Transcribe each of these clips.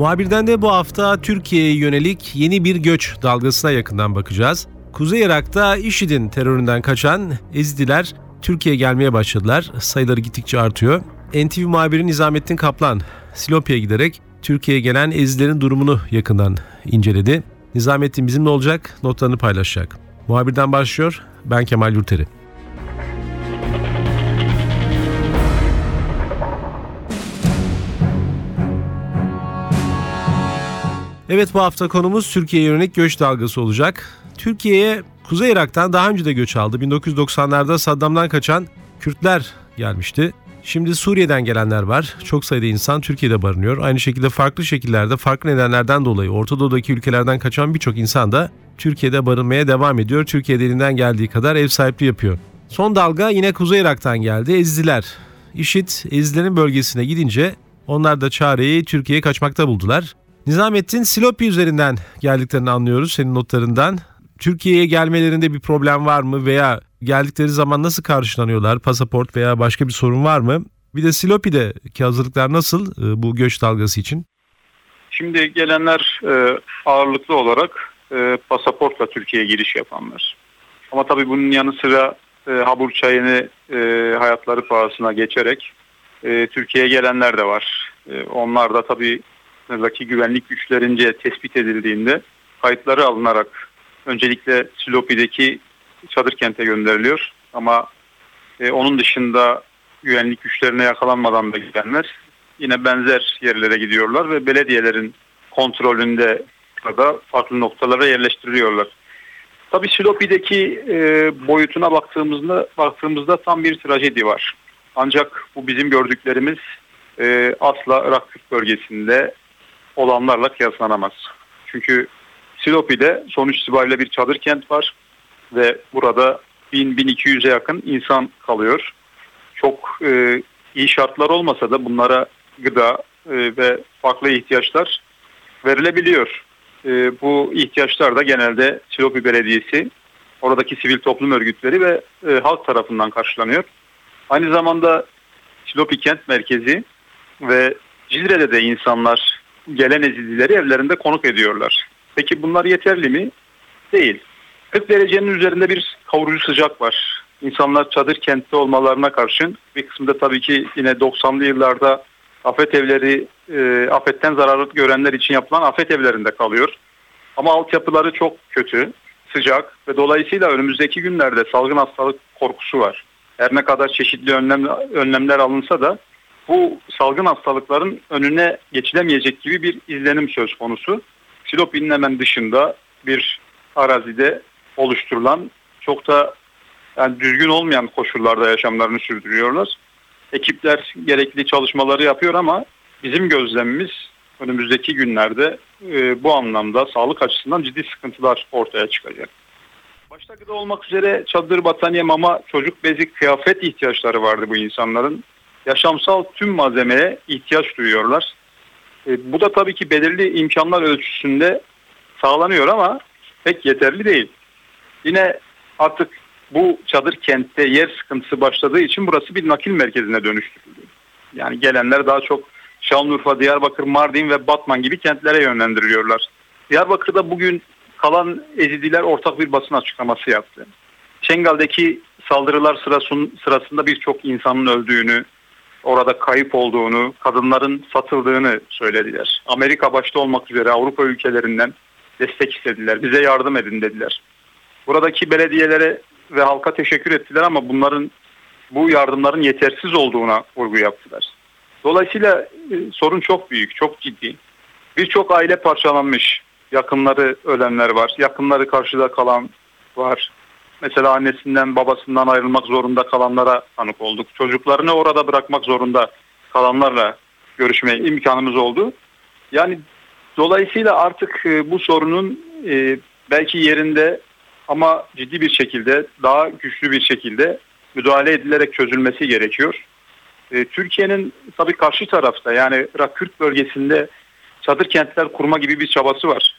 Muhabirden de bu hafta Türkiye'ye yönelik yeni bir göç dalgasına yakından bakacağız. Kuzey Irak'ta IŞİD'in teröründen kaçan Ezidiler Türkiye'ye gelmeye başladılar. Sayıları gittikçe artıyor. NTV muhabiri Nizamettin Kaplan Silopi'ye giderek Türkiye'ye gelen Ezidilerin durumunu yakından inceledi. Nizamettin bizimle olacak, notlarını paylaşacak. Muhabirden başlıyor, ben Kemal Yurteri. Evet bu hafta konumuz Türkiye'ye yönelik göç dalgası olacak. Türkiye'ye Kuzey Irak'tan daha önce de göç aldı. 1990'larda Saddam'dan kaçan Kürtler gelmişti. Şimdi Suriye'den gelenler var. Çok sayıda insan Türkiye'de barınıyor. Aynı şekilde farklı şekillerde, farklı nedenlerden dolayı Orta Doğu'daki ülkelerden kaçan birçok insan da Türkiye'de barınmaya devam ediyor. Türkiye'de elinden geldiği kadar ev sahipliği yapıyor. Son dalga yine Kuzey Irak'tan geldi. Ezdiler. IŞİD Ezdilerin bölgesine gidince onlar da çareyi Türkiye'ye kaçmakta buldular. Nizamettin Silopi üzerinden geldiklerini anlıyoruz senin notlarından. Türkiye'ye gelmelerinde bir problem var mı veya geldikleri zaman nasıl karşılanıyorlar? Pasaport veya başka bir sorun var mı? Bir de Silopi'deki hazırlıklar nasıl e, bu göç dalgası için? Şimdi gelenler e, ağırlıklı olarak e, pasaportla Türkiye'ye giriş yapanlar. Ama tabii bunun yanı sıra Habur çayını hayatları pahasına geçerek Türkiye'ye gelenler de var. Onlar da tabii sınırdaki güvenlik güçlerince tespit edildiğinde kayıtları alınarak öncelikle Silopi'deki çadır kente gönderiliyor. Ama e, onun dışında güvenlik güçlerine yakalanmadan da gidenler yine benzer yerlere gidiyorlar ve belediyelerin kontrolünde da farklı noktalara yerleştiriliyorlar. Tabii Silopi'deki e, boyutuna baktığımızda baktığımızda tam bir trajedi var. Ancak bu bizim gördüklerimiz e, asla Irak bölgesinde olanlarla kıyaslanamaz. Çünkü Silopi'de sonuç itibariyle bir çadır kent var ve burada 1000-1200'e yakın insan kalıyor. Çok e, iyi şartlar olmasa da bunlara gıda e, ve farklı ihtiyaçlar verilebiliyor. E, bu ihtiyaçlar da genelde Silopi Belediyesi, oradaki sivil toplum örgütleri ve e, halk tarafından karşılanıyor. Aynı zamanda Silopi kent merkezi ve Cizre'de de insanlar gelen ezidileri evlerinde konuk ediyorlar. Peki bunlar yeterli mi? Değil. 40 derecenin üzerinde bir kavurucu sıcak var. İnsanlar çadır kentte olmalarına karşın bir kısmında tabii ki yine 90'lı yıllarda afet evleri, e, afetten zararı görenler için yapılan afet evlerinde kalıyor. Ama altyapıları çok kötü, sıcak ve dolayısıyla önümüzdeki günlerde salgın hastalık korkusu var. Her ne kadar çeşitli önlem, önlemler alınsa da bu salgın hastalıkların önüne geçilemeyecek gibi bir izlenim söz konusu. Silopi'nin hemen dışında bir arazide oluşturulan çok da yani düzgün olmayan koşullarda yaşamlarını sürdürüyorlar. Ekipler gerekli çalışmaları yapıyor ama bizim gözlemimiz önümüzdeki günlerde e, bu anlamda sağlık açısından ciddi sıkıntılar ortaya çıkacak. Başta gıda olmak üzere çadır, battaniye, mama, çocuk bezi, kıyafet ihtiyaçları vardı bu insanların. Yaşamsal tüm malzemeye ihtiyaç duyuyorlar. E, bu da tabii ki belirli imkanlar ölçüsünde sağlanıyor ama pek yeterli değil. Yine artık bu çadır kentte yer sıkıntısı başladığı için burası bir nakil merkezine dönüştürüldü. Yani gelenler daha çok Şanlıurfa, Diyarbakır, Mardin ve Batman gibi kentlere yönlendiriliyorlar. Diyarbakır'da bugün kalan Ezidiler ortak bir basın açıklaması yaptı. Çengal'deki saldırılar sırasında birçok insanın öldüğünü, orada kayıp olduğunu, kadınların satıldığını söylediler. Amerika başta olmak üzere Avrupa ülkelerinden destek istediler. Bize yardım edin dediler. Buradaki belediyelere ve halka teşekkür ettiler ama bunların bu yardımların yetersiz olduğuna vurgu yaptılar. Dolayısıyla e, sorun çok büyük, çok ciddi. Birçok aile parçalanmış. Yakınları ölenler var. Yakınları karşıda kalan var. Mesela annesinden babasından ayrılmak zorunda kalanlara tanık olduk. Çocuklarını orada bırakmak zorunda kalanlarla görüşme imkanımız oldu. Yani dolayısıyla artık e, bu sorunun e, belki yerinde ama ciddi bir şekilde daha güçlü bir şekilde müdahale edilerek çözülmesi gerekiyor. E, Türkiye'nin tabii karşı tarafta yani Kürt bölgesinde çadır kentler kurma gibi bir çabası var.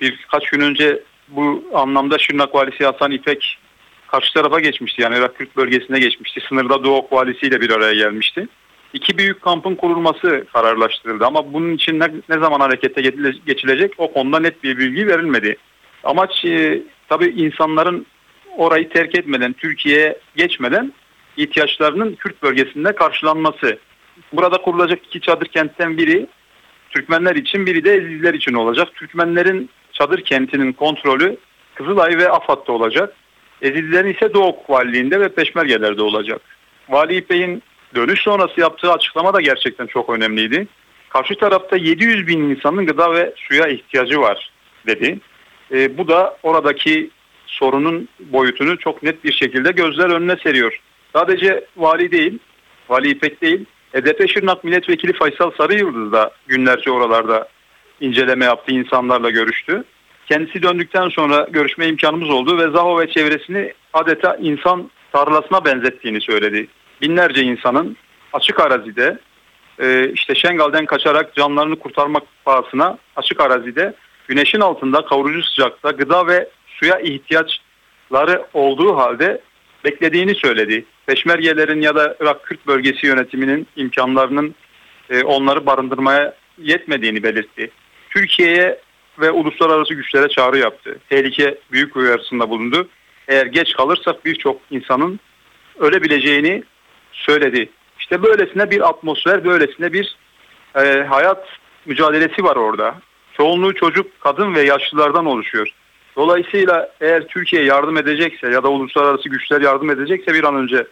Birkaç gün önce bu anlamda Şırnak Valisi Hasan İpek karşı tarafa geçmişti. Yani Irak Kürt bölgesine geçmişti. Sınırda Doğu Koalisi ile bir araya gelmişti. İki büyük kampın kurulması kararlaştırıldı ama bunun için ne, ne zaman harekete geçilecek o konuda net bir bilgi verilmedi. Amaç e, tabii insanların orayı terk etmeden, Türkiye'ye geçmeden ihtiyaçlarının Kürt bölgesinde karşılanması. Burada kurulacak iki çadır kentten biri Türkmenler için, biri de Ezizler için olacak. Türkmenlerin çadır kentinin kontrolü Kızılay ve AFAD'da olacak. Ezizlerin ise Doğu Valiliğinde ve Peşmergeler'de olacak. Vali İpek'in dönüş sonrası yaptığı açıklama da gerçekten çok önemliydi. Karşı tarafta 700 bin insanın gıda ve suya ihtiyacı var dedi. E, bu da oradaki sorunun boyutunu çok net bir şekilde gözler önüne seriyor. Sadece vali değil, vali İpek değil, HDP Şırnak Milletvekili Faysal Sarıyıldız da günlerce oralarda inceleme yaptı, insanlarla görüştü. Kendisi döndükten sonra görüşme imkanımız oldu ve Zaho ve çevresini adeta insan tarlasına benzettiğini söyledi. Binlerce insanın açık arazide e, işte Şengal'den kaçarak canlarını kurtarmak pahasına açık arazide güneşin altında kavurucu sıcakta gıda ve suya ihtiyaçları olduğu halde beklediğini söyledi. Peşmergelerin ya da Irak Kürt bölgesi yönetiminin imkanlarının e, onları barındırmaya yetmediğini belirtti. Türkiye'ye ve uluslararası güçlere çağrı yaptı. Tehlike büyük uyarısında bulundu. Eğer geç kalırsak birçok insanın ölebileceğini söyledi. İşte böylesine bir atmosfer, böylesine bir e, hayat mücadelesi var orada. Çoğunluğu çocuk, kadın ve yaşlılardan oluşuyor. Dolayısıyla eğer Türkiye yardım edecekse ya da uluslararası güçler yardım edecekse bir an önce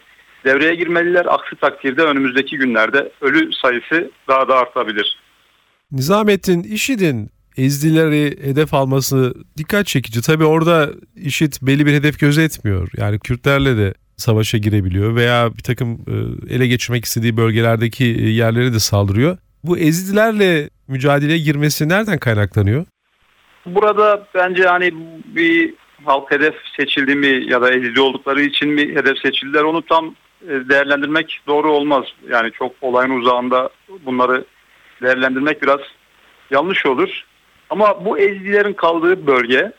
devreye girmeliler. Aksi takdirde önümüzdeki günlerde ölü sayısı daha da artabilir. Nizamettin IŞİD'in Ezdileri hedef alması dikkat çekici. Tabi orada IŞİD belli bir hedef gözetmiyor. Yani Kürtlerle de savaşa girebiliyor veya bir takım e, ele geçirmek istediği bölgelerdeki e, yerlere de saldırıyor. Bu Ezidilerle mücadeleye girmesi nereden kaynaklanıyor? Burada bence hani bir halk hedef seçildi mi ya da Ezidi oldukları için mi hedef seçildiler onu tam e, değerlendirmek doğru olmaz. Yani çok olayın uzağında bunları değerlendirmek biraz yanlış olur. Ama bu Ezidilerin kaldığı bölge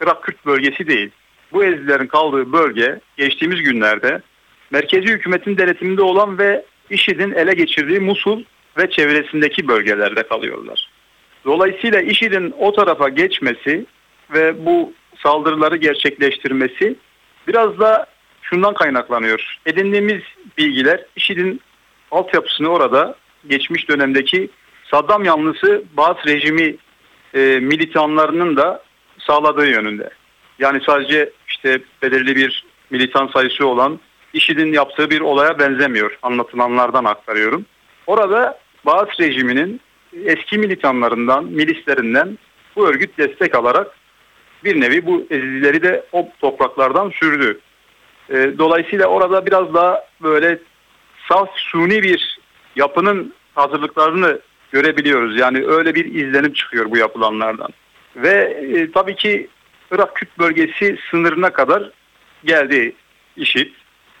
Irak Kürt bölgesi değil. Bu Ezidilerin kaldığı bölge geçtiğimiz günlerde merkezi hükümetin denetiminde olan ve IŞİD'in ele geçirdiği Musul ve çevresindeki bölgelerde kalıyorlar. Dolayısıyla IŞİD'in o tarafa geçmesi ve bu saldırıları gerçekleştirmesi biraz da şundan kaynaklanıyor. Edindiğimiz bilgiler IŞİD'in altyapısını orada geçmiş dönemdeki Saddam yanlısı Baas rejimi e, militanlarının da sağladığı yönünde. Yani sadece işte belirli bir militan sayısı olan IŞİD'in yaptığı bir olaya benzemiyor. Anlatılanlardan aktarıyorum. Orada Baas rejiminin eski militanlarından, milislerinden bu örgüt destek alarak bir nevi bu ezizileri de o topraklardan sürdü. E, dolayısıyla orada biraz daha böyle saf suni bir yapının hazırlıklarını görebiliyoruz. Yani öyle bir izlenim çıkıyor bu yapılanlardan. Ve e, tabii ki Irak Kürt bölgesi sınırına kadar geldi işit.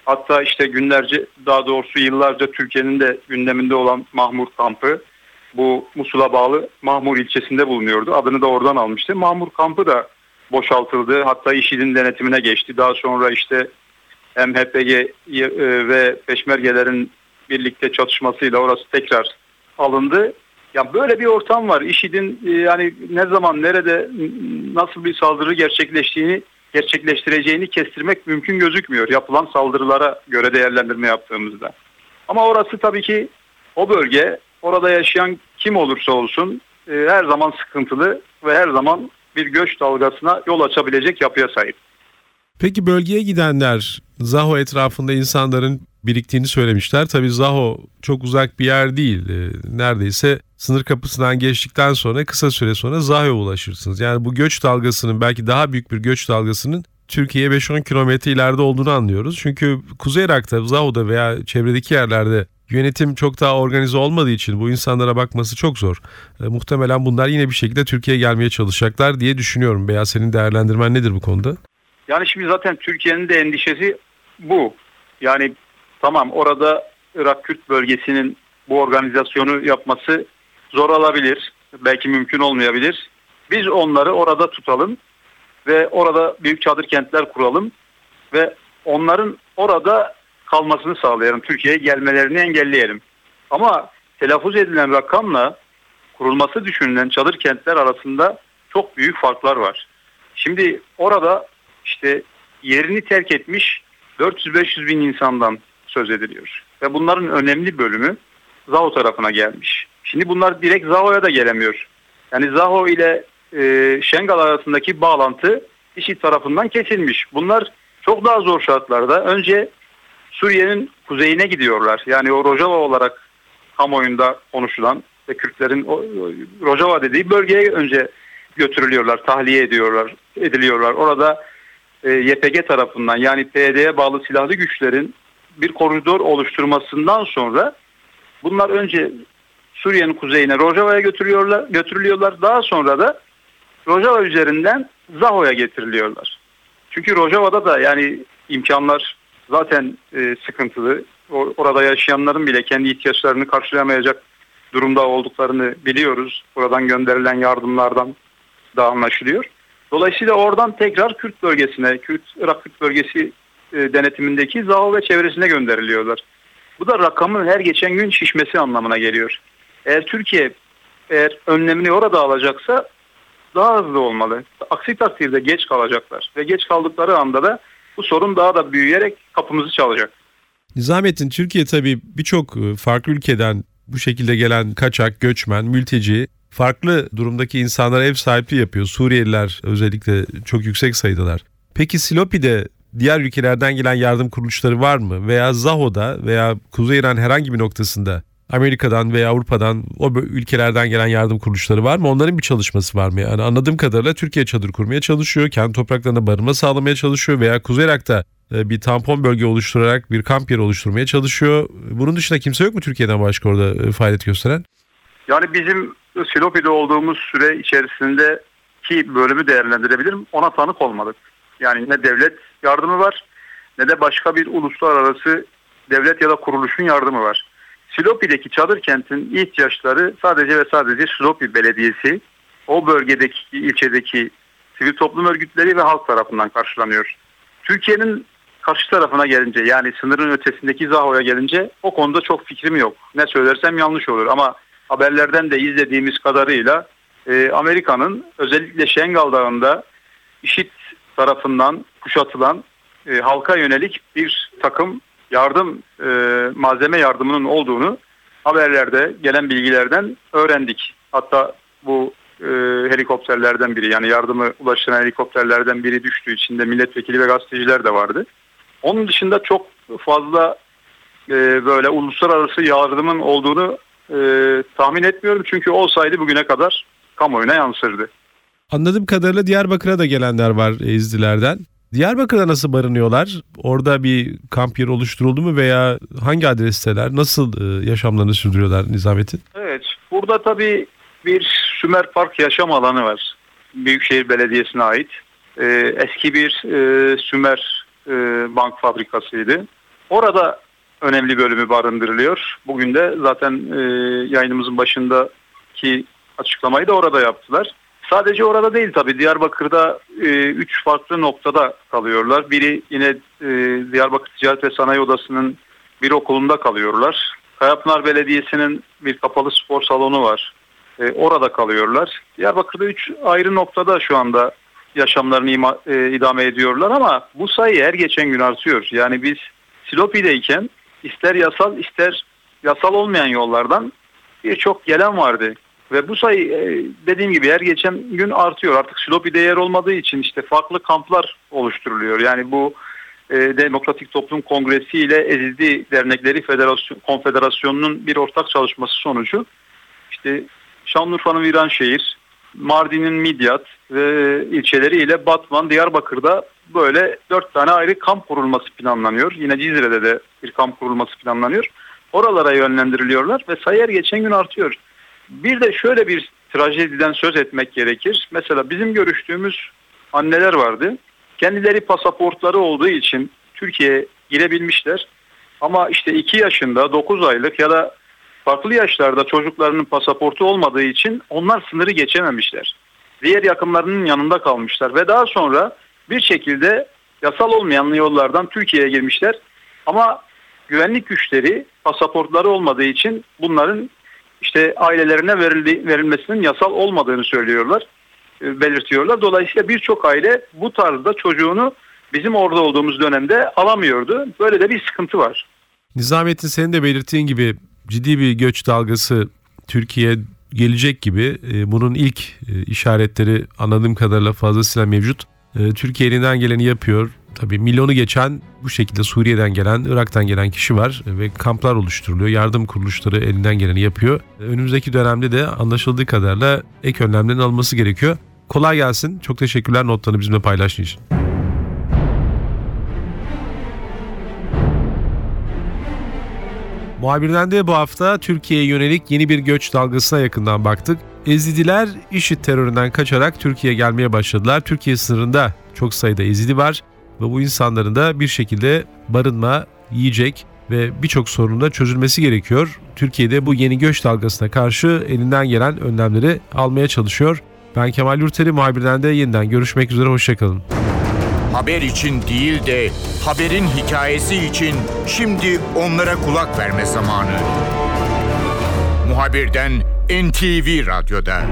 Hatta işte günlerce daha doğrusu yıllarca Türkiye'nin de gündeminde olan Mahmur kampı bu Musul'a bağlı Mahmur ilçesinde bulunuyordu. Adını da oradan almıştı. Mahmur kampı da boşaltıldı. Hatta IŞİD'in denetimine geçti. Daha sonra işte hem HPG e, ve Peşmergelerin birlikte çatışmasıyla orası tekrar alındı. Ya böyle bir ortam var. IŞİD'in e, yani ne zaman nerede nasıl bir saldırı gerçekleştiğini gerçekleştireceğini kestirmek mümkün gözükmüyor yapılan saldırılara göre değerlendirme yaptığımızda. Ama orası tabii ki o bölge orada yaşayan kim olursa olsun e, her zaman sıkıntılı ve her zaman bir göç dalgasına yol açabilecek yapıya sahip. Peki bölgeye gidenler Zaho etrafında insanların biriktiğini söylemişler. Tabii Zaho çok uzak bir yer değil. Ee, neredeyse sınır kapısından geçtikten sonra kısa süre sonra Zaho'ya ulaşırsınız. Yani bu göç dalgasının belki daha büyük bir göç dalgasının Türkiye'ye 5-10 kilometre ileride olduğunu anlıyoruz. Çünkü Kuzey Irak'ta, Zaho'da veya çevredeki yerlerde yönetim çok daha organize olmadığı için bu insanlara bakması çok zor. E, muhtemelen bunlar yine bir şekilde Türkiye'ye gelmeye çalışacaklar diye düşünüyorum. Veya senin değerlendirmen nedir bu konuda? Yani şimdi zaten Türkiye'nin de endişesi bu. Yani tamam orada Irak Kürt bölgesinin bu organizasyonu yapması zor olabilir. Belki mümkün olmayabilir. Biz onları orada tutalım ve orada büyük çadır kentler kuralım ve onların orada kalmasını sağlayalım. Türkiye'ye gelmelerini engelleyelim. Ama telaffuz edilen rakamla kurulması düşünülen çadır kentler arasında çok büyük farklar var. Şimdi orada işte yerini terk etmiş 400-500 bin insandan söz ediliyor. Ve bunların önemli bölümü Zaho tarafına gelmiş. Şimdi bunlar direkt Zaho'ya da gelemiyor. Yani Zaho ile e, Şengal arasındaki bağlantı IŞİD tarafından kesilmiş. Bunlar çok daha zor şartlarda. Önce Suriye'nin kuzeyine gidiyorlar. Yani o Rojava olarak kamuoyunda konuşulan ve Kürtlerin o, Rojava dediği bölgeye önce götürülüyorlar, tahliye ediyorlar, ediliyorlar. Orada e, YPG tarafından yani PYD'ye bağlı silahlı güçlerin bir koridor oluşturmasından sonra bunlar önce Suriye'nin kuzeyine Rojava'ya götürüyorlar, götürülüyorlar. Daha sonra da Rojava üzerinden Zaho'ya getiriliyorlar. Çünkü Rojava'da da yani imkanlar zaten e, sıkıntılı. Orada yaşayanların bile kendi ihtiyaçlarını karşılayamayacak durumda olduklarını biliyoruz. Buradan gönderilen yardımlardan da anlaşılıyor. Dolayısıyla oradan tekrar Kürt bölgesine, Kürt Irak Kürt bölgesi denetimindeki Zaho ve çevresine gönderiliyorlar. Bu da rakamın her geçen gün şişmesi anlamına geliyor. Eğer Türkiye eğer önlemini orada alacaksa daha hızlı olmalı. Aksi takdirde geç kalacaklar ve geç kaldıkları anda da bu sorun daha da büyüyerek kapımızı çalacak. Nizamettin Türkiye tabii birçok e, farklı ülkeden bu şekilde gelen kaçak, göçmen, mülteci farklı durumdaki insanlara ev sahipliği yapıyor. Suriyeliler özellikle çok yüksek sayıdalar. Peki Silopi'de diğer ülkelerden gelen yardım kuruluşları var mı? Veya Zaho'da veya Kuzey İran herhangi bir noktasında Amerika'dan veya Avrupa'dan o ülkelerden gelen yardım kuruluşları var mı? Onların bir çalışması var mı? Yani anladığım kadarıyla Türkiye çadır kurmaya çalışıyor. Kendi topraklarına barınma sağlamaya çalışıyor veya Kuzey Irak'ta e, bir tampon bölge oluşturarak bir kamp yeri oluşturmaya çalışıyor. Bunun dışında kimse yok mu Türkiye'den başka orada e, faaliyet gösteren? Yani bizim Silopi'de olduğumuz süre içerisinde ki bölümü değerlendirebilirim. Ona tanık olmadık. Yani ne devlet yardımı var ne de başka bir uluslararası devlet ya da kuruluşun yardımı var. Silopi'deki çadır kentin ihtiyaçları sadece ve sadece Silopi Belediyesi, o bölgedeki ilçedeki sivil toplum örgütleri ve halk tarafından karşılanıyor. Türkiye'nin karşı tarafına gelince yani sınırın ötesindeki Zaho'ya gelince o konuda çok fikrim yok. Ne söylersem yanlış olur ama haberlerden de izlediğimiz kadarıyla e, Amerika'nın özellikle Şengal Dağı'nda IŞİD tarafından kuşatılan e, halka yönelik bir takım yardım e, malzeme yardımının olduğunu haberlerde gelen bilgilerden öğrendik. Hatta bu e, helikopterlerden biri yani yardımı ulaştıran helikopterlerden biri düştüğü için de milletvekili ve gazeteciler de vardı. Onun dışında çok fazla e, böyle uluslararası yardımın olduğunu e, tahmin etmiyorum. Çünkü olsaydı bugüne kadar kamuoyuna yansırdı. Anladığım kadarıyla Diyarbakır'a da gelenler var izdilerden. Diyarbakır'da nasıl barınıyorlar? Orada bir kamp yeri oluşturuldu mu veya hangi adresteler? Nasıl e, yaşamlarını sürdürüyorlar Nizamettin? Evet. Burada tabii bir Sümer Park yaşam alanı var. Büyükşehir Belediyesi'ne ait. Ee, eski bir e, Sümer e, bank fabrikasıydı. Orada önemli bölümü barındırılıyor. Bugün de zaten e, yayınımızın başındaki açıklamayı da orada yaptılar. Sadece orada değil tabii Diyarbakır'da e, üç farklı noktada kalıyorlar. Biri yine e, Diyarbakır Ticaret ve Sanayi Odası'nın bir okulunda kalıyorlar. Kayapınar Belediyesi'nin bir kapalı spor salonu var. E, orada kalıyorlar. Diyarbakır'da üç ayrı noktada şu anda yaşamlarını ima, e, idame ediyorlar ama bu sayı her geçen gün artıyor. Yani biz Silopi'deyken ister yasal ister yasal olmayan yollardan birçok gelen vardı. Ve bu sayı e, dediğim gibi her geçen gün artıyor. Artık Silopi'de yer olmadığı için işte farklı kamplar oluşturuluyor. Yani bu e, Demokratik Toplum Kongresi ile Ezildi Dernekleri Federasyon, Konfederasyonu'nun bir ortak çalışması sonucu işte Şanlıurfa'nın Viranşehir, Mardin'in Midyat ve ilçeleri ile Batman, Diyarbakır'da böyle dört tane ayrı kamp kurulması planlanıyor. Yine Cizre'de de bir kamp kurulması planlanıyor. oralara yönlendiriliyorlar ve sayı her geçen gün artıyor. Bir de şöyle bir trajediden söz etmek gerekir. Mesela bizim görüştüğümüz anneler vardı. Kendileri pasaportları olduğu için Türkiye'ye girebilmişler. Ama işte 2 yaşında 9 aylık ya da farklı yaşlarda çocuklarının pasaportu olmadığı için onlar sınırı geçememişler. Diğer yakınlarının yanında kalmışlar ve daha sonra bir şekilde yasal olmayan yollardan Türkiye'ye girmişler. Ama güvenlik güçleri pasaportları olmadığı için bunların işte ailelerine verildi, verilmesinin yasal olmadığını söylüyorlar, e, belirtiyorlar. Dolayısıyla birçok aile bu tarzda çocuğunu bizim orada olduğumuz dönemde alamıyordu. Böyle de bir sıkıntı var. Nizamettin senin de belirttiğin gibi ciddi bir göç dalgası Türkiye'ye gelecek gibi. E, Bunun ilk e, işaretleri anladığım kadarıyla fazlasıyla mevcut. Türkiye elinden geleni yapıyor. Tabii milyonu geçen bu şekilde Suriye'den gelen, Irak'tan gelen kişi var ve kamplar oluşturuluyor. Yardım kuruluşları elinden geleni yapıyor. Önümüzdeki dönemde de anlaşıldığı kadarıyla ek önlemlerin alınması gerekiyor. Kolay gelsin. Çok teşekkürler notlarını bizimle paylaştığın için. Muhabirden de bu hafta Türkiye'ye yönelik yeni bir göç dalgasına yakından baktık. Ezidiler IŞİD teröründen kaçarak Türkiye'ye gelmeye başladılar. Türkiye sınırında çok sayıda Ezidi var ve bu insanların da bir şekilde barınma, yiyecek ve birçok sorunun da çözülmesi gerekiyor. Türkiye'de bu yeni göç dalgasına karşı elinden gelen önlemleri almaya çalışıyor. Ben Kemal Yurteri muhabirden de yeniden görüşmek üzere hoşçakalın. Haber için değil de haberin hikayesi için şimdi onlara kulak verme zamanı. Muhabirden NTV Radyo'da.